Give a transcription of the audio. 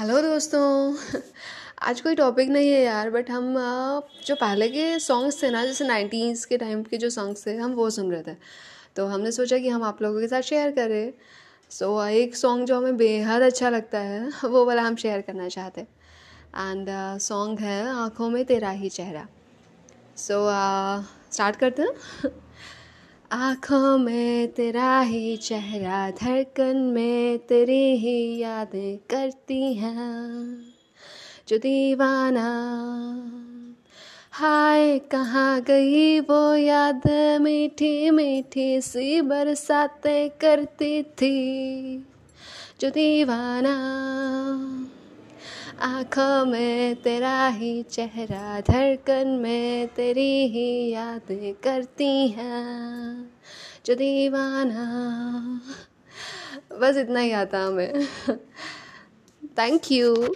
Hello दोस्तों। आज कोई टॉपिक नहीं है यार बट हम जो पहले के सॉन्ग्स थे ना जैसे नाइन्टीज़ के टाइम के जो सॉन्ग्स थे हम वो सुन रहे थे। तो हमने सोचा कि हम आप लोगों के साथ शेयर करें। सो so, एक सॉन्ग जो हमें बेहद अच्छा लगता है वो वाला हम शेयर करना चाहते एंड सॉन्ग है आँखों में तेरा ही चेहरा। सो so, स्टार्ट uh, करते हैं। आँखों में तेरा ही चेहरा, धड़कन में तेरी ही यादें करती हैं। जो दीवाना, हाय कहाँ गई वो याद? मीठी मीठी सी बरसातें करती थी। जो दीवाना आँखों में तेरा ही चेहरा, धड़कन में तेरी ही यादें करती हैं। जो दीवाना। बस इतना ही आता हमें। Thank you